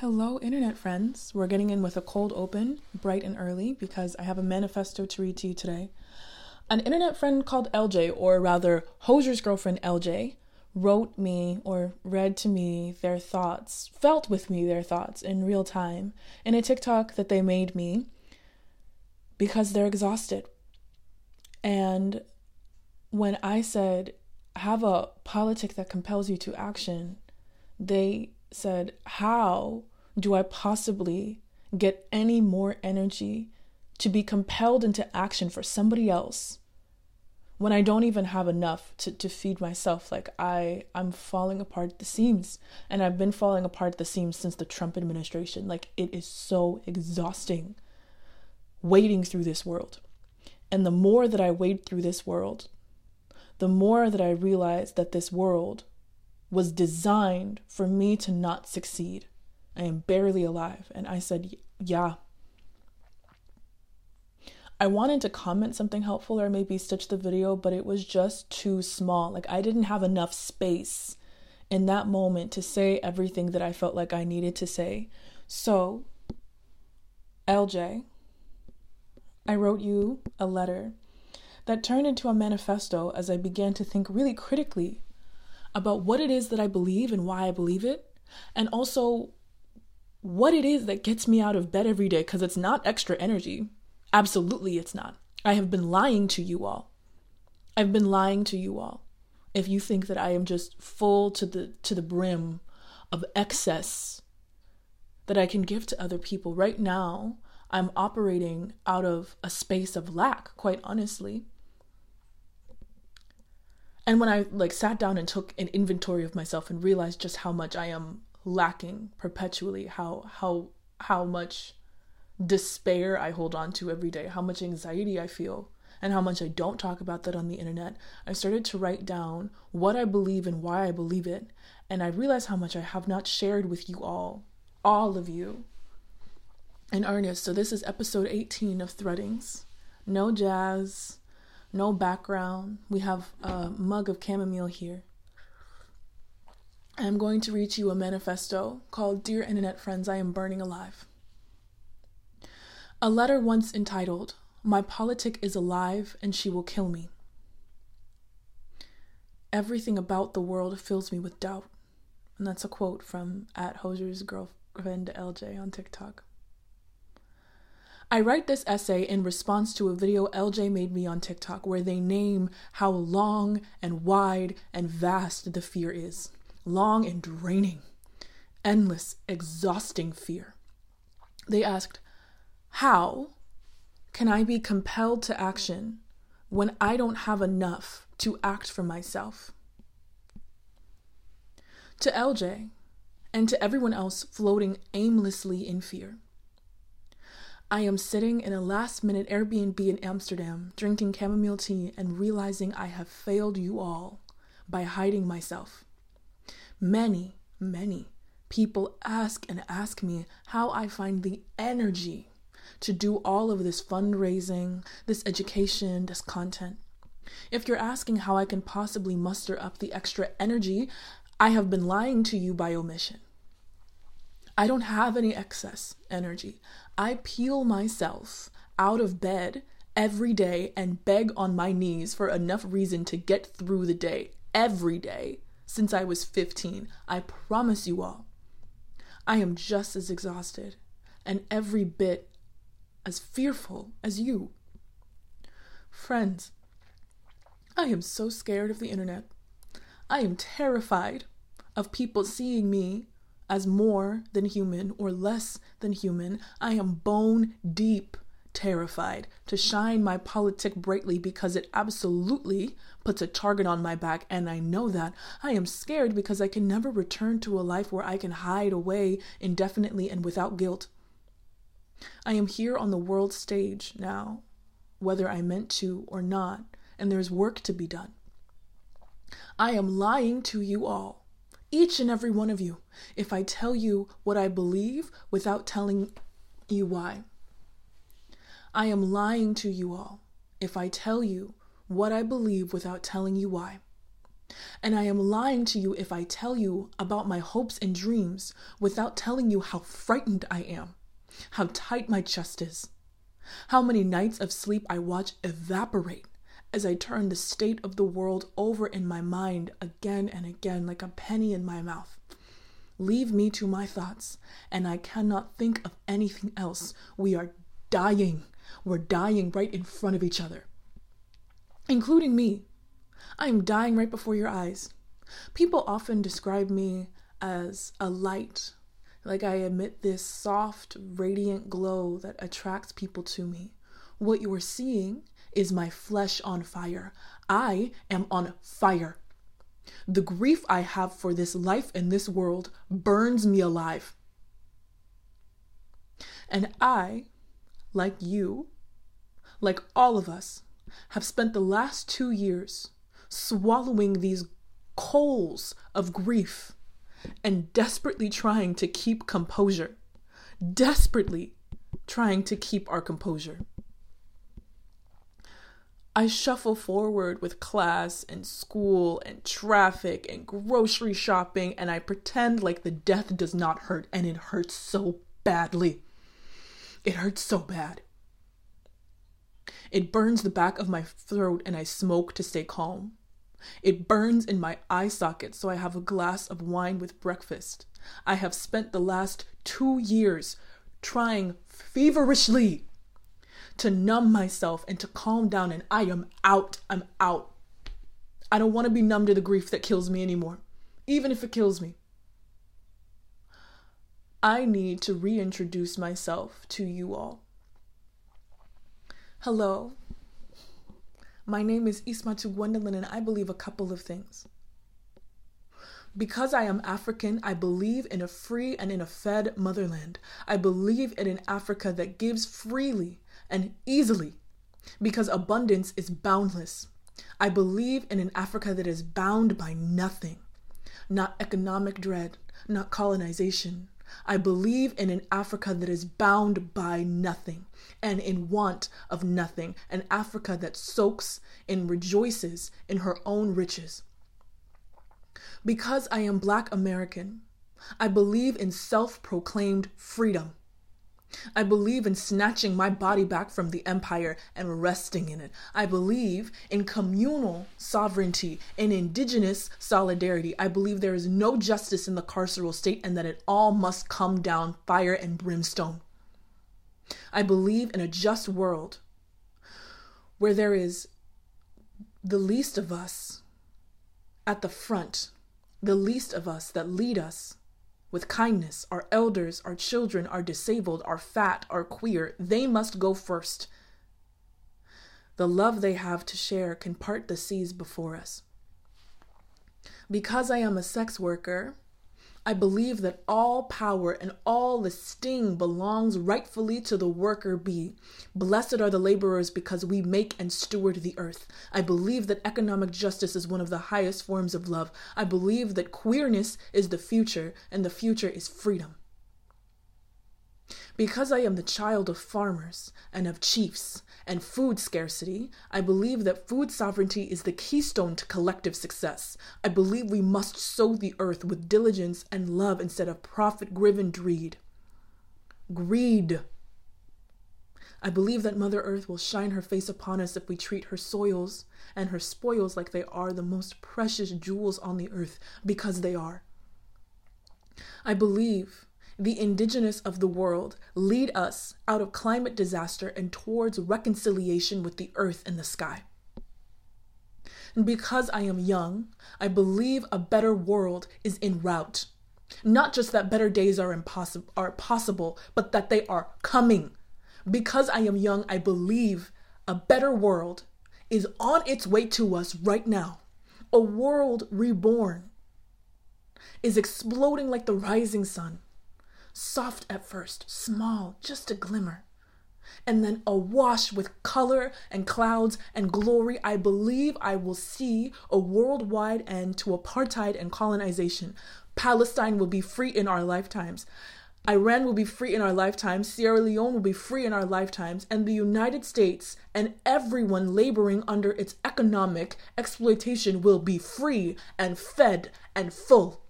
Hello, internet friends. We're getting in with a cold open, bright and early, because I have a manifesto to read to you today. An internet friend called LJ, or rather, Hozier's girlfriend LJ, wrote me or read to me their thoughts, felt with me their thoughts in real time in a TikTok that they made me because they're exhausted. And when I said, have a politic that compels you to action, they said, How do I possibly get any more energy to be compelled into action for somebody else when I don't even have enough to, to feed myself? Like I I'm falling apart at the seams. And I've been falling apart at the seams since the Trump administration. Like it is so exhausting wading through this world. And the more that I wade through this world, the more that I realize that this world was designed for me to not succeed. I am barely alive. And I said, Yeah. I wanted to comment something helpful or maybe stitch the video, but it was just too small. Like, I didn't have enough space in that moment to say everything that I felt like I needed to say. So, LJ, I wrote you a letter that turned into a manifesto as I began to think really critically about what it is that I believe and why I believe it, and also what it is that gets me out of bed every day because it's not extra energy. Absolutely, it's not. I have been lying to you all. I've been lying to you all. If you think that I am just full to the to the brim of excess that I can give to other people right now, I'm operating out of a space of lack, quite honestly. And when I like sat down and took an inventory of myself and realized just how much I am lacking perpetually, how how how much despair I hold on to every day, how much anxiety I feel, and how much I don't talk about that on the internet, I started to write down what I believe and why I believe it. And I realized how much I have not shared with you all, all of you, in earnest. So, this is episode 18 of Threadings. No jazz, no background. We have a mug of chamomile here. I'm going to read you a manifesto called Dear Internet Friends, I Am Burning Alive. A letter once entitled, My Politic is Alive and She Will Kill Me. Everything about the world fills me with doubt. And that's a quote from at Hozier's girlfriend LJ on TikTok. I write this essay in response to a video LJ made me on TikTok where they name how long and wide and vast the fear is. Long and draining, endless, exhausting fear. They asked, How can I be compelled to action when I don't have enough to act for myself? To LJ and to everyone else floating aimlessly in fear. I am sitting in a last minute Airbnb in Amsterdam, drinking chamomile tea and realizing I have failed you all by hiding myself. Many, many people ask and ask me how I find the energy to do all of this fundraising, this education, this content. If you're asking how I can possibly muster up the extra energy, I have been lying to you by omission. I don't have any excess energy. I peel myself out of bed every day and beg on my knees for enough reason to get through the day every day since I was 15. I promise you all. I am just as exhausted and every bit as fearful as you. Friends, I am so scared of the internet. I am terrified of people seeing me as more than human or less than human, I am bone deep terrified to shine my politic brightly because it absolutely puts a target on my back, and I know that. I am scared because I can never return to a life where I can hide away indefinitely and without guilt. I am here on the world stage now, whether I meant to or not, and there's work to be done. I am lying to you all each and every one of you, if I tell you what I believe without telling you why. I am lying to you all if I tell you what I believe without telling you why. And I am lying to you if I tell you about my hopes and dreams without telling you how frightened I am, how tight my chest is, how many nights of sleep I watch evaporate as I turn the state of the world over in my mind again and again like a penny in my mouth. Leave me to my thoughts, and I cannot think of anything else. We are dying. We're dying right in front of each other, including me. I am dying right before your eyes. People often describe me as a light, like I emit this soft, radiant glow that attracts people to me. What you are seeing is my flesh on fire. I am on fire. The grief I have for this life and this world burns me alive. And I, like you, like all of us, have spent the last two years swallowing these coals of grief and desperately trying to keep composure. Desperately trying to keep our composure. I shuffle forward with class and school and traffic and grocery shopping, and I pretend like the death does not hurt, and it hurts so badly. It hurts so bad. It burns the back of my throat, and I smoke to stay calm. It burns in my eye socket, so I have a glass of wine with breakfast. I have spent the last two years trying feverishly to numb myself and to calm down, and I am out. I'm out. I don't want to be numb to the grief that kills me anymore, even if it kills me. I need to reintroduce myself to you all. Hello, my name is Ismatu Gwendolyn, and I believe a couple of things. Because I am African, I believe in a free and in a fed motherland. I believe in an Africa that gives freely and easily because abundance is boundless. I believe in an Africa that is bound by nothing, not economic dread, not colonization. I believe in an Africa that is bound by nothing and in want of nothing, an Africa that soaks and rejoices in her own riches. Because I am Black American, I believe in self proclaimed freedom. I believe in snatching my body back from the empire and resting in it. I believe in communal sovereignty and indigenous solidarity. I believe there is no justice in the carceral state and that it all must come down fire and brimstone. I believe in a just world where there is the least of us at the front, the least of us that lead us with kindness. Our elders, our children, our disabled, our fat, our queer, they must go first. The love they have to share can part the seas before us. Because I am a sex worker, I believe that all power and all the sting belongs rightfully to the worker bee. Blessed are the laborers because we make and steward the earth. I believe that economic justice is one of the highest forms of love. I believe that queerness is the future and the future is freedom. Because I am the child of farmers and of chiefs and food scarcity, I believe that food sovereignty is the keystone to collective success. I believe we must sow the earth with diligence and love instead of profit driven greed. Greed. I believe that Mother Earth will shine her face upon us if we treat her soils and her spoils like they are the most precious jewels on the earth, because they are. I believe the indigenous of the world lead us out of climate disaster and towards reconciliation with the earth and the sky. And because I am young, I believe a better world is en route. Not just that better days are impossible are possible, but that they are coming. Because I am young, I believe a better world is on its way to us right now. A world reborn is exploding like the rising sun soft at first, small, just a glimmer, and then awash with color and clouds and glory, I believe I will see a worldwide end to apartheid and colonization. Palestine will be free in our lifetimes. Iran will be free in our lifetimes, Sierra Leone will be free in our lifetimes, and the United States and everyone laboring under its economic exploitation will be free and fed and full.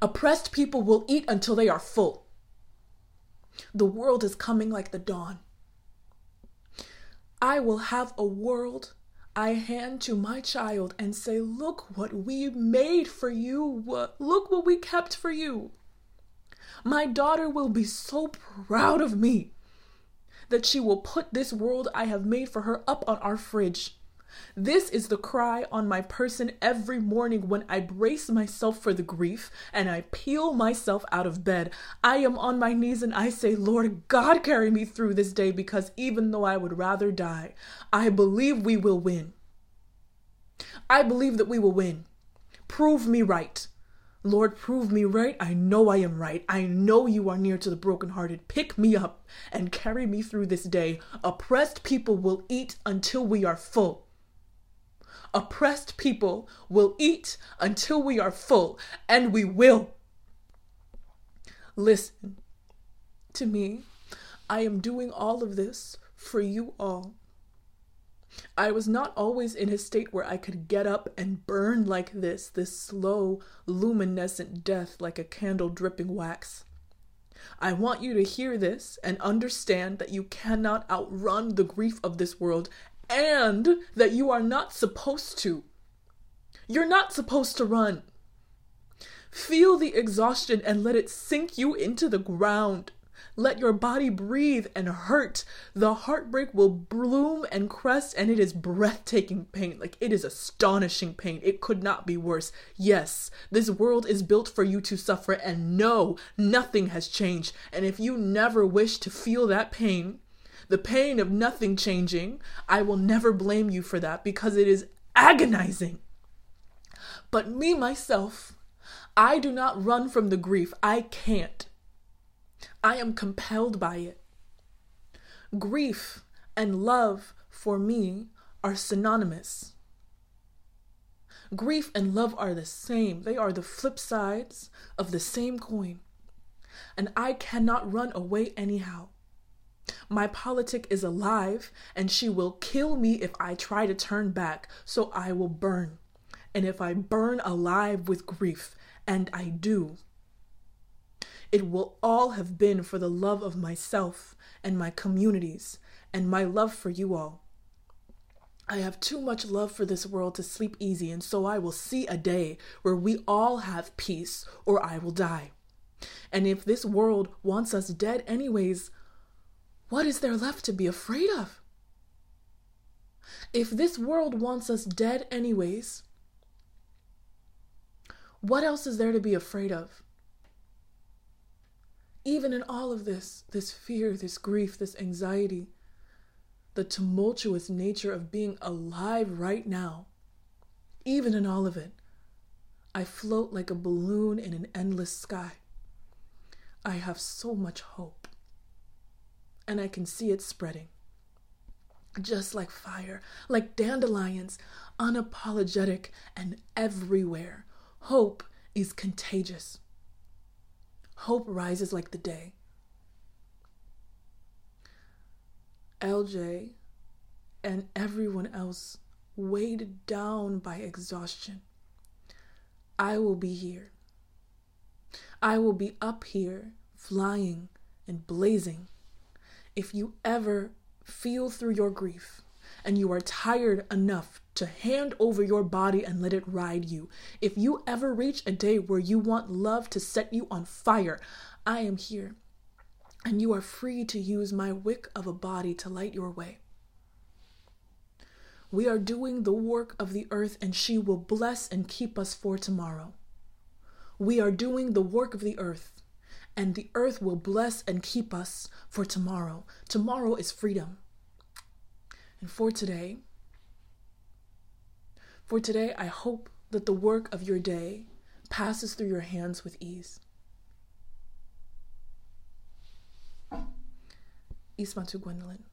Oppressed people will eat until they are full. The world is coming like the dawn. I will have a world I hand to my child and say, Look what we made for you. Look what we kept for you. My daughter will be so proud of me that she will put this world I have made for her up on our fridge. This is the cry on my person every morning when I brace myself for the grief and I peel myself out of bed. I am on my knees and I say, Lord God, carry me through this day because even though I would rather die, I believe we will win. I believe that we will win. Prove me right. Lord, prove me right. I know I am right. I know you are near to the brokenhearted. Pick me up and carry me through this day. Oppressed people will eat until we are full. Oppressed people will eat until we are full, and we will. Listen to me. I am doing all of this for you all. I was not always in a state where I could get up and burn like this, this slow, luminescent death like a candle dripping wax. I want you to hear this and understand that you cannot outrun the grief of this world and that you are not supposed to. You're not supposed to run. Feel the exhaustion and let it sink you into the ground. Let your body breathe and hurt. The heartbreak will bloom and crest, and it is breathtaking pain. Like it is astonishing pain. It could not be worse. Yes, this world is built for you to suffer, and no, nothing has changed. And if you never wish to feel that pain, the pain of nothing changing, I will never blame you for that because it is agonizing. But me, myself, I do not run from the grief. I can't. I am compelled by it. Grief and love for me are synonymous. Grief and love are the same, they are the flip sides of the same coin. And I cannot run away anyhow. My politic is alive, and she will kill me if I try to turn back, so I will burn. And if I burn alive with grief, and I do, it will all have been for the love of myself and my communities and my love for you all. I have too much love for this world to sleep easy, and so I will see a day where we all have peace, or I will die. And if this world wants us dead anyways, what is there left to be afraid of? If this world wants us dead anyways, what else is there to be afraid of? even in all of this, this fear, this grief, this anxiety, the tumultuous nature of being alive right now, even in all of it, I float like a balloon in an endless sky. I have so much hope, and I can see it spreading. Just like fire, like dandelions, unapologetic and everywhere. Hope is contagious. Hope rises like the day. LJ and everyone else weighed down by exhaustion. I will be here. I will be up here, flying and blazing. If you ever feel through your grief and you are tired enough to hand over your body and let it ride you. If you ever reach a day where you want love to set you on fire, I am here. And you are free to use my wick of a body to light your way. We are doing the work of the earth, and she will bless and keep us for tomorrow. We are doing the work of the earth, and the earth will bless and keep us for tomorrow. Tomorrow is freedom. And for today, for today, I hope that the work of your day passes through your hands with ease. Ismatu Gwendolyn.